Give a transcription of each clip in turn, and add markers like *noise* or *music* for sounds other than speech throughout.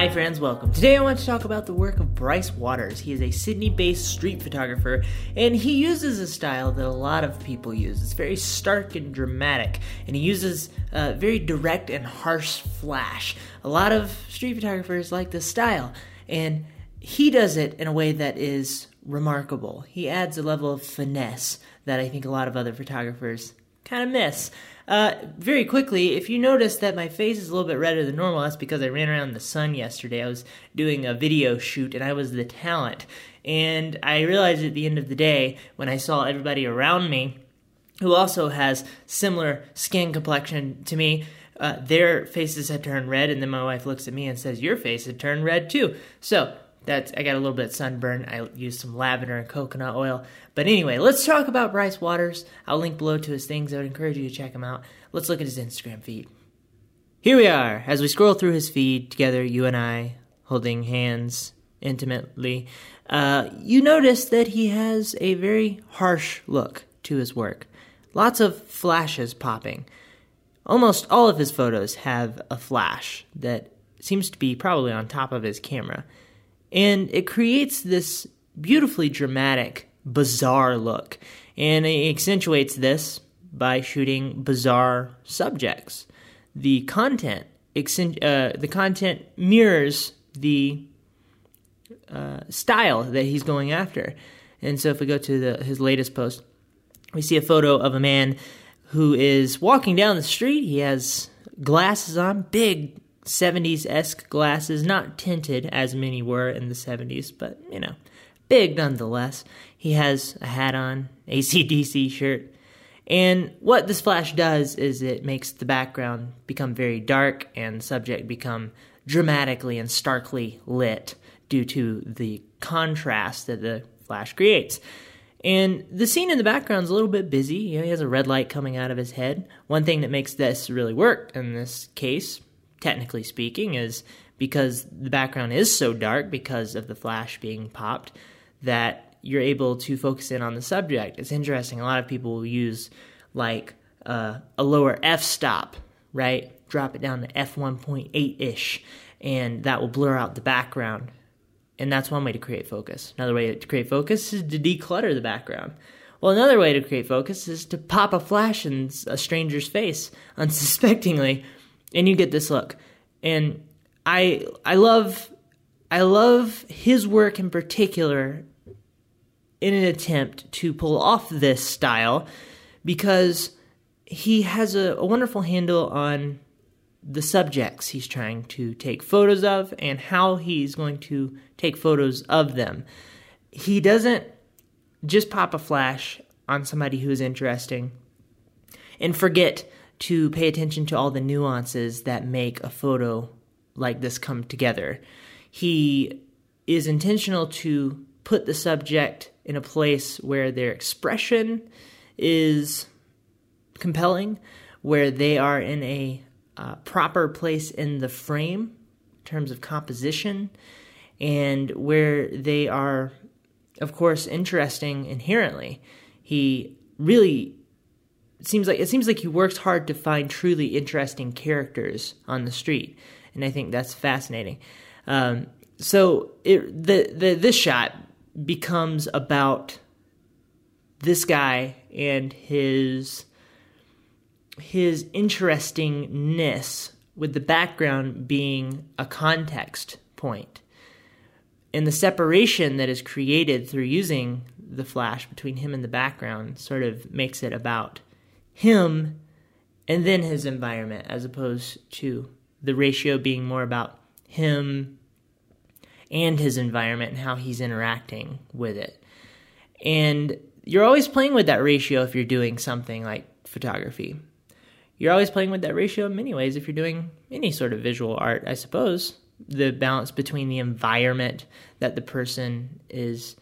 Hi, friends, welcome. Today I want to talk about the work of Bryce Waters. He is a Sydney based street photographer, and he uses a style that a lot of people use. It's very stark and dramatic, and he uses a very direct and harsh flash. A lot of street photographers like this style, and he does it in a way that is remarkable. He adds a level of finesse that I think a lot of other photographers kind of miss. Uh, very quickly, if you notice that my face is a little bit redder than normal, that's because I ran around in the sun yesterday. I was doing a video shoot and I was the talent. And I realized at the end of the day, when I saw everybody around me who also has similar skin complexion to me, uh, their faces had turned red, and then my wife looks at me and says, Your face had turned red too. So that's I got a little bit sunburned. I used some lavender and coconut oil. But anyway, let's talk about Bryce Waters. I'll link below to his things. I would encourage you to check him out. Let's look at his Instagram feed. Here we are, as we scroll through his feed together, you and I, holding hands intimately. Uh, you notice that he has a very harsh look to his work. Lots of flashes popping. Almost all of his photos have a flash that seems to be probably on top of his camera. And it creates this beautifully dramatic, bizarre look. And it accentuates this by shooting bizarre subjects. The content, uh, the content mirrors the uh, style that he's going after. And so, if we go to the, his latest post, we see a photo of a man who is walking down the street. He has glasses on, big 70s esque glasses, not tinted as many were in the 70s, but you know, big nonetheless. He has a hat on, ACDC shirt. And what this flash does is it makes the background become very dark and the subject become dramatically and starkly lit due to the contrast that the flash creates. And the scene in the background is a little bit busy. You know, he has a red light coming out of his head. One thing that makes this really work in this case technically speaking, is because the background is so dark because of the flash being popped that you're able to focus in on the subject. It's interesting. A lot of people will use like uh, a lower f stop, right? Drop it down to f1.8 ish, and that will blur out the background. And that's one way to create focus. Another way to create focus is to declutter the background. Well, another way to create focus is to pop a flash in a stranger's face *laughs* unsuspectingly and you get this look. And I I love I love his work in particular in an attempt to pull off this style because he has a, a wonderful handle on the subjects he's trying to take photos of and how he's going to take photos of them. He doesn't just pop a flash on somebody who is interesting and forget to pay attention to all the nuances that make a photo like this come together. He is intentional to put the subject in a place where their expression is compelling, where they are in a uh, proper place in the frame in terms of composition, and where they are, of course, interesting inherently. He really seems like it seems like he works hard to find truly interesting characters on the street, and I think that's fascinating. Um, so it, the the this shot becomes about this guy and his his interestingness with the background being a context point. point and the separation that is created through using the flash between him and the background sort of makes it about him and then his environment, as opposed to the ratio being more about him and his environment and how he's interacting with it. And you're always playing with that ratio if you're doing something like photography. You're always playing with that ratio in many ways if you're doing any sort of visual art, I suppose. The balance between the environment that the person is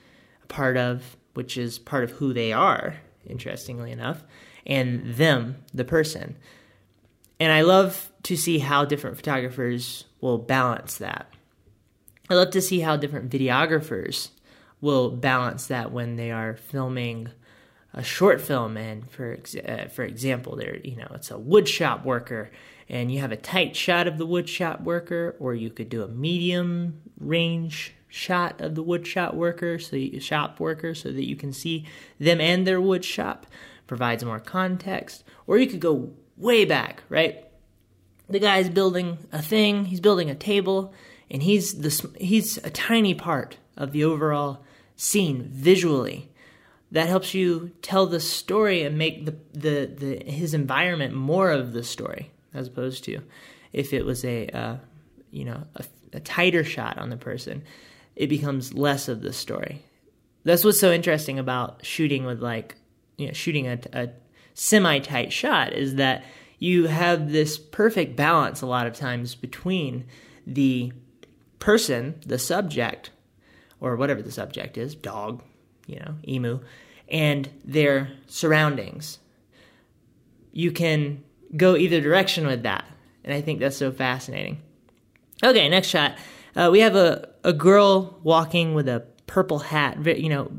a part of, which is part of who they are, interestingly enough, and them, the person. And I love to see how different photographers will balance that. I love to see how different videographers will balance that when they are filming a short film, and for uh, for example, there you know it's a woodshop worker, and you have a tight shot of the woodshop worker, or you could do a medium range shot of the woodshop worker, so you, shop worker, so that you can see them and their wood shop, provides more context, or you could go way back, right? The guy's building a thing, he's building a table, and he's the he's a tiny part of the overall scene visually that helps you tell the story and make the, the, the his environment more of the story as opposed to if it was a uh, you know a, a, tighter shot on the person it becomes less of the story that's what's so interesting about shooting with like you know shooting a, a semi tight shot is that you have this perfect balance a lot of times between the person the subject or whatever the subject is dog you know, emu, and their surroundings. You can go either direction with that. And I think that's so fascinating. Okay, next shot. Uh, we have a, a girl walking with a purple hat. You know,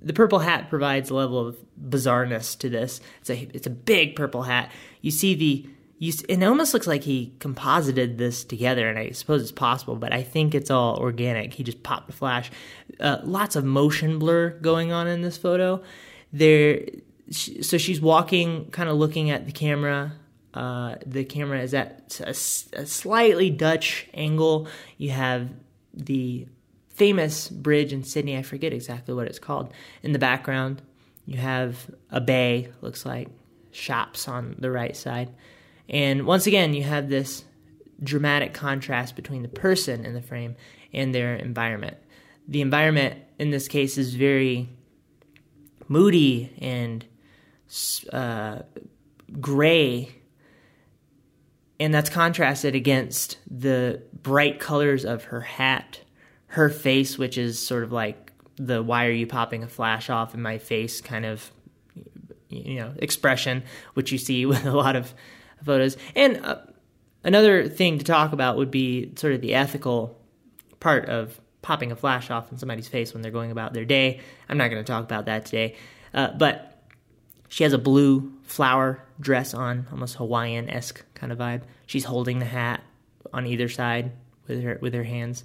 the purple hat provides a level of bizarreness to this. It's a it's a big purple hat. You see the you, it almost looks like he composited this together, and I suppose it's possible, but I think it's all organic. He just popped the flash. Uh, lots of motion blur going on in this photo. There, so she's walking, kind of looking at the camera. Uh, the camera is at a, a slightly Dutch angle. You have the famous bridge in Sydney. I forget exactly what it's called. In the background, you have a bay. Looks like shops on the right side and once again, you have this dramatic contrast between the person in the frame and their environment. The environment in this case is very moody and uh, gray, and that's contrasted against the bright colors of her hat, her face, which is sort of like the why are you popping a flash off in my face kind of you know expression, which you see *laughs* with a lot of photos. And uh, another thing to talk about would be sort of the ethical part of popping a flash off in somebody's face when they're going about their day. I'm not going to talk about that today. Uh, but she has a blue flower dress on, almost Hawaiian esque kind of vibe. She's holding the hat on either side with her with her hands.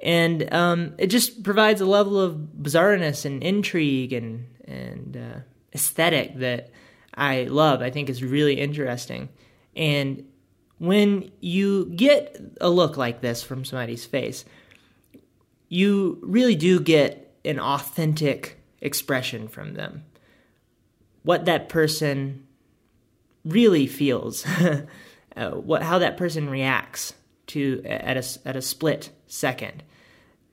And um, it just provides a level of bizarreness and intrigue and and uh, aesthetic that I love, I think is really interesting. And when you get a look like this from somebody's face, you really do get an authentic expression from them. What that person really feels, *laughs* uh, what how that person reacts to at a at a split second,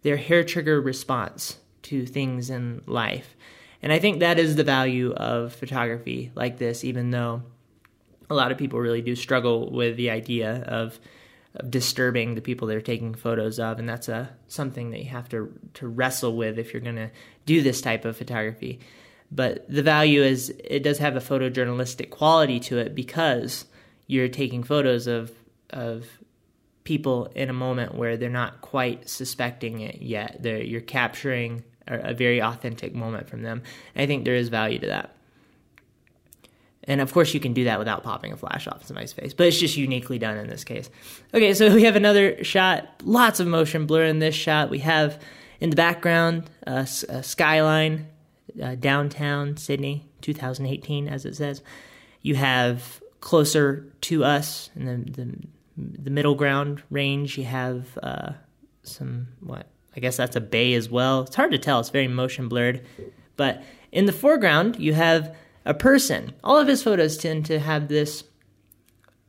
their hair trigger response to things in life. And I think that is the value of photography like this, even though a lot of people really do struggle with the idea of, of disturbing the people they're taking photos of, and that's a something that you have to to wrestle with if you're going to do this type of photography. But the value is it does have a photojournalistic quality to it because you're taking photos of of people in a moment where they're not quite suspecting it yet. They're, you're capturing a very authentic moment from them. And I think there is value to that. And of course, you can do that without popping a flash off somebody's face, but it's just uniquely done in this case. Okay, so we have another shot. Lots of motion blur in this shot. We have in the background a, a skyline, uh, downtown Sydney, 2018, as it says. You have closer to us in the the, the middle ground range. You have uh, some what I guess that's a bay as well. It's hard to tell, it's very motion blurred. But in the foreground, you have a person. All of his photos tend to have this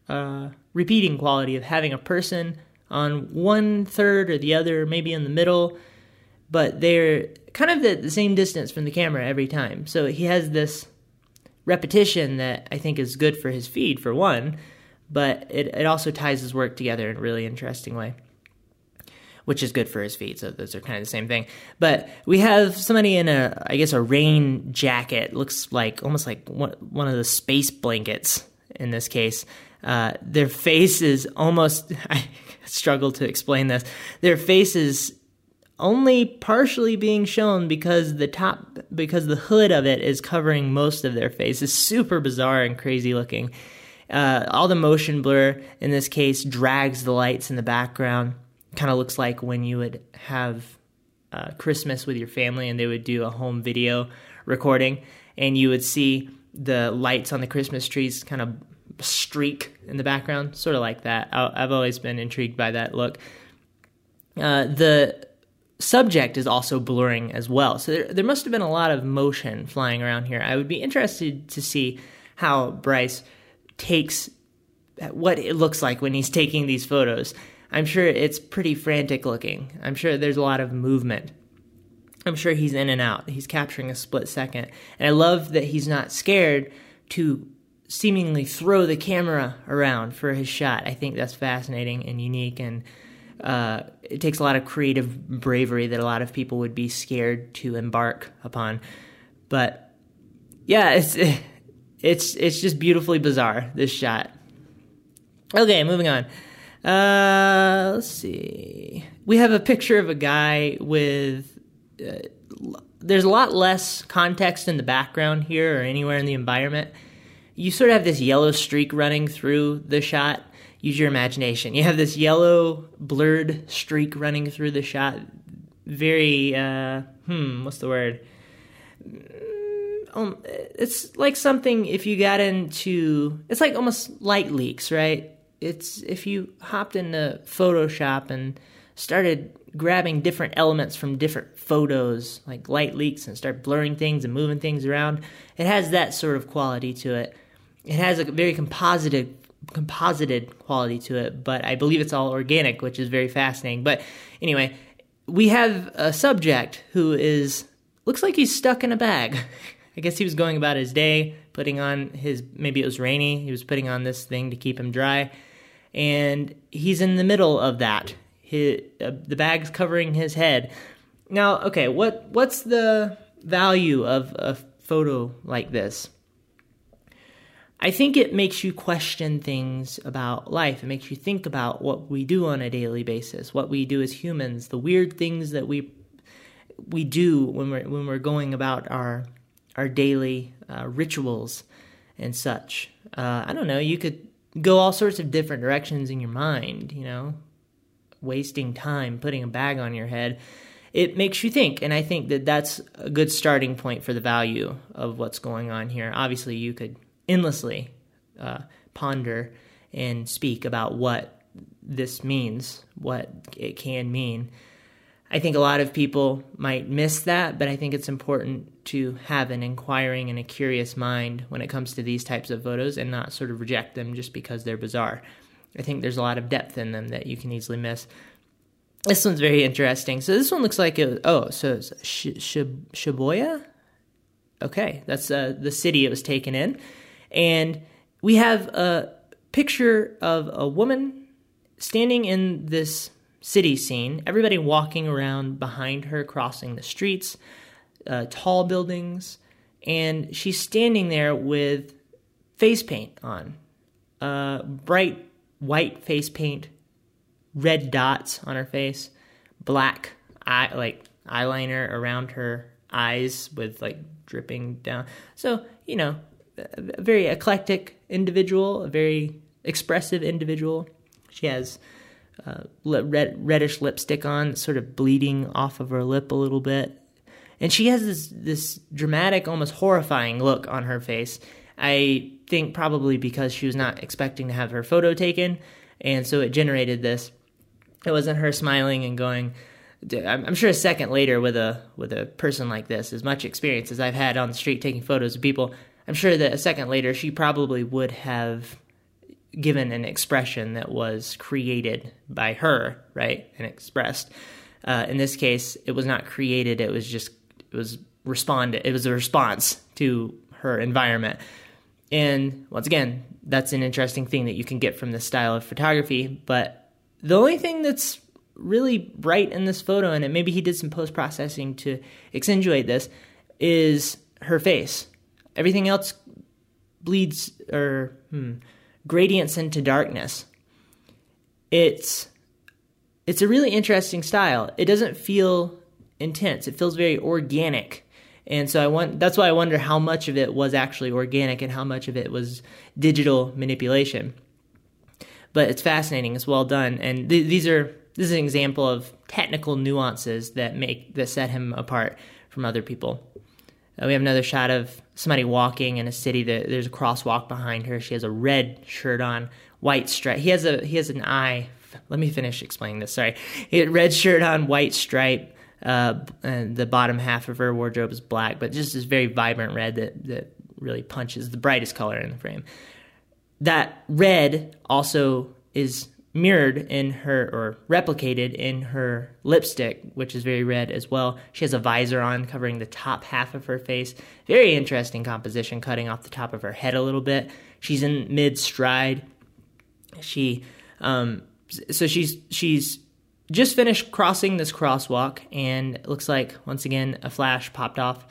uh, repeating quality of having a person on one third or the other, maybe in the middle, but they're kind of the, the same distance from the camera every time. So he has this repetition that I think is good for his feed, for one, but it, it also ties his work together in a really interesting way which is good for his feet. So those are kind of the same thing. But we have somebody in a, I guess, a rain jacket. Looks like almost like one, of the space blankets in this case. Uh, their face is almost, *laughs* I struggle to explain this. Their face is only partially being shown because the top because the hood of it is covering most of their face. It's super bizarre and crazy looking. Uh, all the motion blur in this case drags the lights in the background. Kind of looks like when you would have uh, Christmas with your family and they would do a home video recording, and you would see the lights on the Christmas trees kind of streak in the background, sort of like that. I, have always been intrigued by that look. Uh, the subject is also blurring as well. So there, there must have been a lot of motion flying around here. I would be interested to see how Bryce takes what it looks like when he's taking these photos. I'm sure it's pretty frantic looking. I'm sure there's a lot of movement. I'm sure he's in and out. He's capturing a split second. And I love that he's not scared to seemingly throw the camera around for his shot. I think that's fascinating and unique and uh, it takes a lot of creative bravery that a lot of people would be scared to embark upon. But yeah, it's *laughs* it's it's just beautifully bizarre this shot. Okay, moving on. Uh, let's see. We have a picture of a guy with. Uh, there's a lot less context in the background here or anywhere in the environment. You sort of have this yellow streak running through the shot use your imagination. You have this yellow blurred streak running through the shot. Very, uh, hmm, what's the word? Um, it's like something if you got into, it's like almost light leaks, right? It's if you hopped into Photoshop and started grabbing different elements from different photos, like light leaks, and start blurring things and moving things around. It has that sort of quality to it. It has a very composited composited quality to it, but I believe it's all organic, which is very fascinating. But anyway, we have a subject who is looks like he's stuck in a bag. *laughs* I guess he was going about his day, putting on his maybe it was rainy. He was putting on this thing to keep him dry, and he's in the middle of that. Uh, the bag's covering his head. Now, okay, what what's the value of a photo like this? I think it makes you question things about life. It makes you think about what we do on a daily basis, what we do as humans, the weird things that we we do when we're when we're going about our our daily uh, rituals and such. Uh, I don't know. You could go all sorts of different directions in your mind. You know, wasting time putting a bag on your head. It makes you think, and I think that that's a good starting point for the value of what's going on here. Obviously, you could endlessly uh, ponder and speak about what this means, what it can mean. I think a lot of people might miss that, but I think it's important to have an inquiring and a curious mind when it comes to these types of photos and not sort of reject them just because they're bizarre. I think there's a lot of depth in them that you can easily miss. This one's very interesting. So this one looks like it. Was, oh, so it's Sh- Sh- Shibuya. Okay, that's uh, the city it was taken in. And we have a picture of a woman standing in this city scene, everybody walking around behind her, crossing the streets, uh, tall buildings, and she's standing there with face paint on. Uh, bright white face paint, red dots on her face, black eye like eyeliner around her eyes with like dripping down. So, you know, a very eclectic individual, a very expressive individual. She has uh, red, reddish lipstick on, sort of bleeding off of her lip a little bit, and she has this this dramatic, almost horrifying look on her face. I think probably because she was not expecting to have her photo taken, and so it generated this. It wasn't her smiling and going. I'm sure a second later, with a with a person like this, as much experience as I've had on the street taking photos of people, I'm sure that a second later she probably would have given an expression that was created by her, right, and expressed. Uh, in this case, it was not created; it was just it was responded. It was a response to her environment. And once again, that's an interesting thing that you can get from this style of photography. But the only thing that's really bright in this photo, and maybe he did some post processing to accentuate this, is her face. Everything else bleeds or hmm, gradients into darkness. It's it's a really interesting style. It doesn't feel intense. It feels very organic. And so I want that's why I wonder how much of it was actually organic and how much of it was digital manipulation. But it's fascinating. It's well done, and th- these are this is an example of technical nuances that make that set him apart from other people. Uh, we have another shot of somebody walking in a city that there's a crosswalk behind her. She has a red shirt on, white stripe. He has a he has an eye. Let me finish explaining this. Sorry, he had red shirt on, white stripe. Uh, and the bottom half of her wardrobe is black, but just this very vibrant red that that really punches the brightest color in the frame. That red also is mirrored in her or replicated in her lipstick, which is very red as well. She has a visor on covering the top half of her face. Very interesting composition, cutting off the top of her head a little bit. She's in mid stride. She, um, so she's she's just finished crossing this crosswalk, and it looks like once again a flash popped off,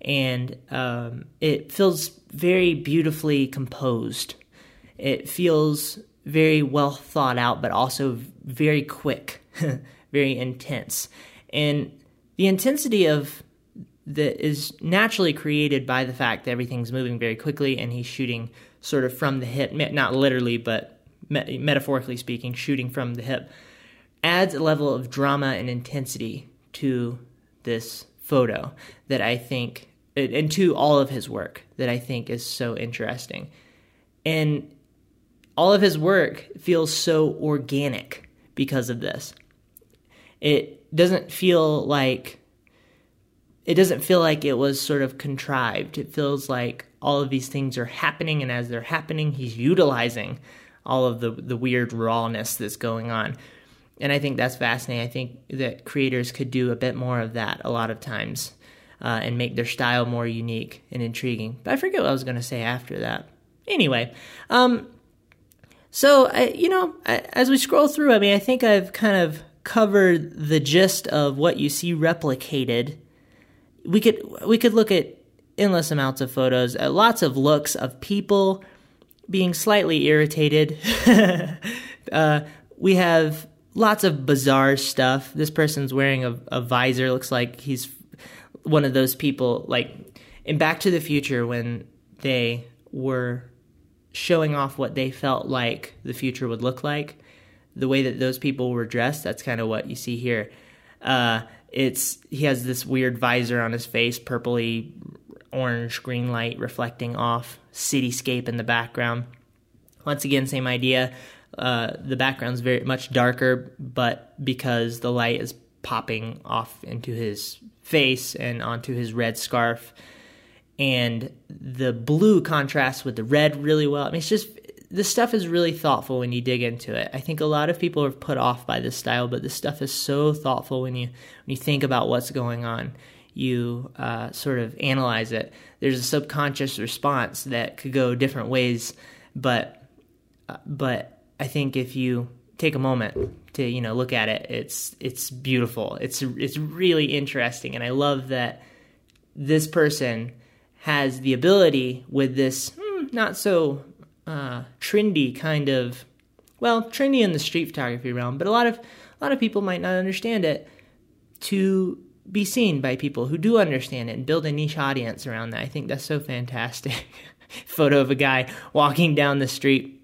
and um, it feels very beautifully composed. It feels very well thought out, but also very quick, *laughs* very intense. And the intensity of that is naturally created by the fact that everything's moving very quickly and he's shooting sort of from the hip, not literally, but me- metaphorically speaking, shooting from the hip, adds a level of drama and intensity to this photo that I think, and to all of his work that I think is so interesting. And all of his work feels so organic because of this. It doesn't feel like it doesn't feel like it was sort of contrived. It feels like all of these things are happening and as they're happening, he's utilizing all of the the weird rawness that's going on. And I think that's fascinating. I think that creators could do a bit more of that a lot of times uh, and make their style more unique and intriguing. But I forget what I was going to say after that. Anyway, um, so, I, you know, I, as we scroll through, I mean, I think I've kind of covered the gist of what you see replicated. We could we could look at endless amounts of photos, uh, lots of looks of people being slightly irritated. *laughs* uh, we have lots of bizarre stuff. This person's wearing a, a visor. Looks like he's one of those people, like in Back to the Future, when they were showing off what they felt like the future would look like. The way that those people were dressed, that's kind of what you see here. Uh, it's he has this weird visor on his face, purpley orange green light reflecting off cityscape in the background. Once again, same idea. Uh, the background's very much darker, but because the light is popping off into his face and onto his red scarf, and the blue contrasts with the red really well. I mean, it's just this stuff is really thoughtful when you dig into it. I think a lot of people are put off by this style, but this stuff is so thoughtful when you when you think about what's going on. You uh, sort of analyze it. There's a subconscious response that could go different ways, but uh, but I think if you take a moment to you know look at it, it's it's beautiful. It's it's really interesting, and I love that this person has the ability with this hmm, not so uh, trendy kind of well trendy in the street photography realm but a lot of a lot of people might not understand it to be seen by people who do understand it and build a niche audience around that. I think that's so fantastic. *laughs* Photo of a guy walking down the street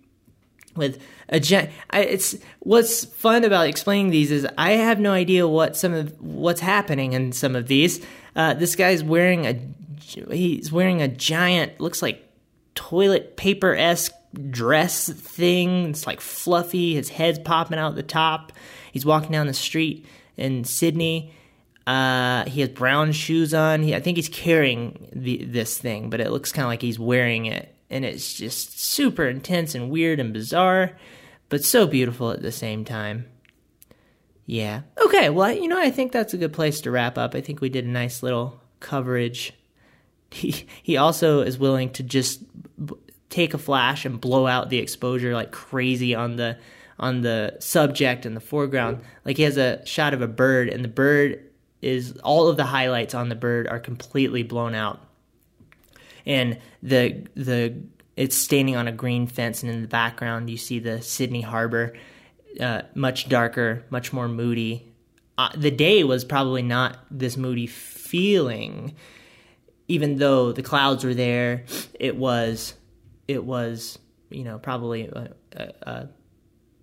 with a gen- I, it's what's fun about explaining these is I have no idea what some of what's happening in some of these. Uh, this guy's wearing a he's wearing a giant, looks like toilet paper esque dress thing. It's like fluffy. His head's popping out the top. He's walking down the street in Sydney. Uh, he has brown shoes on. He, I think he's carrying the, this thing, but it looks kind of like he's wearing it. And it's just super intense and weird and bizarre, but so beautiful at the same time. Yeah. Okay, well, you know, I think that's a good place to wrap up. I think we did a nice little coverage *laughs* he he also is willing to just b- take a flash and blow out the exposure like crazy on the on the subject in the foreground. Like he has a shot of a bird, and the bird is all of the highlights on the bird are completely blown out, and the the it's standing on a green fence, and in the background you see the Sydney Harbor. uh, much darker, much more moody. Uh, the day was probably not this moody feeling, even though the clouds were there. It was, it was, you know, probably a, a, a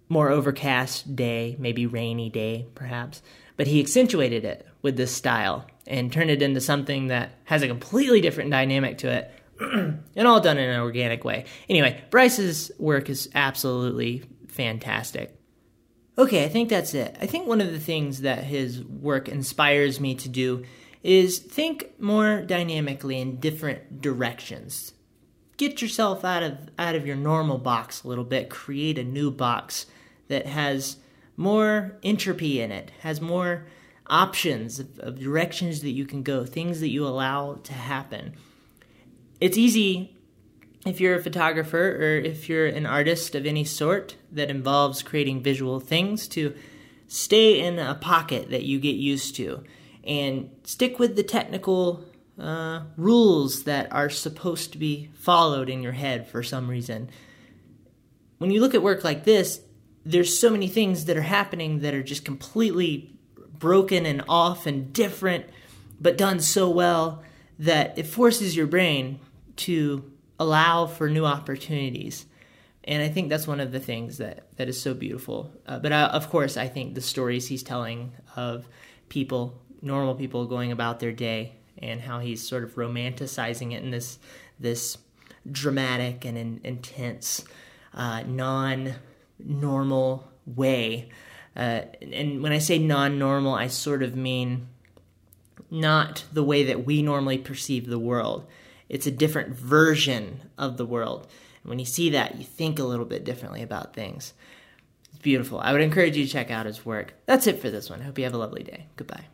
more overcast day, maybe rainy day, perhaps. But he accentuated it with this style and turn it into something that has a completely different dynamic to it, *clears throat* and all done in an organic way. Anyway, Bryce's work is absolutely fantastic. Okay, I think that's it. I think one of the things that his work inspires me to do is think more dynamically in different directions. Get yourself out of out of your normal box a little bit, create a new box that has more entropy in it, has more options of, of directions that you can go, things that you allow to happen. It's easy if you're a photographer or if you're an artist of any sort that involves creating visual things to stay in a pocket that you get used to and stick with the technical uh, rules that are supposed to be followed in your head for some reason. When you look at work like this, there's so many things that are happening that are just completely broken and off and different, but done so well that it forces your brain to allow for new opportunities. And I think that's one of the things that, that is so beautiful. Uh, but I, uh, of course, I think the stories he's telling of people, normal people going about their day, and how he's sort of romanticizing it in this this dramatic and in, intense, uh, non normal way. Uh, and when I say non normal, I sort of mean not the way that we normally perceive the world. It's a different version of the world. And when you see that, you think a little bit differently about things. It's beautiful. I would encourage you to check out his work. That's it for this one. I hope you have a lovely day. Goodbye.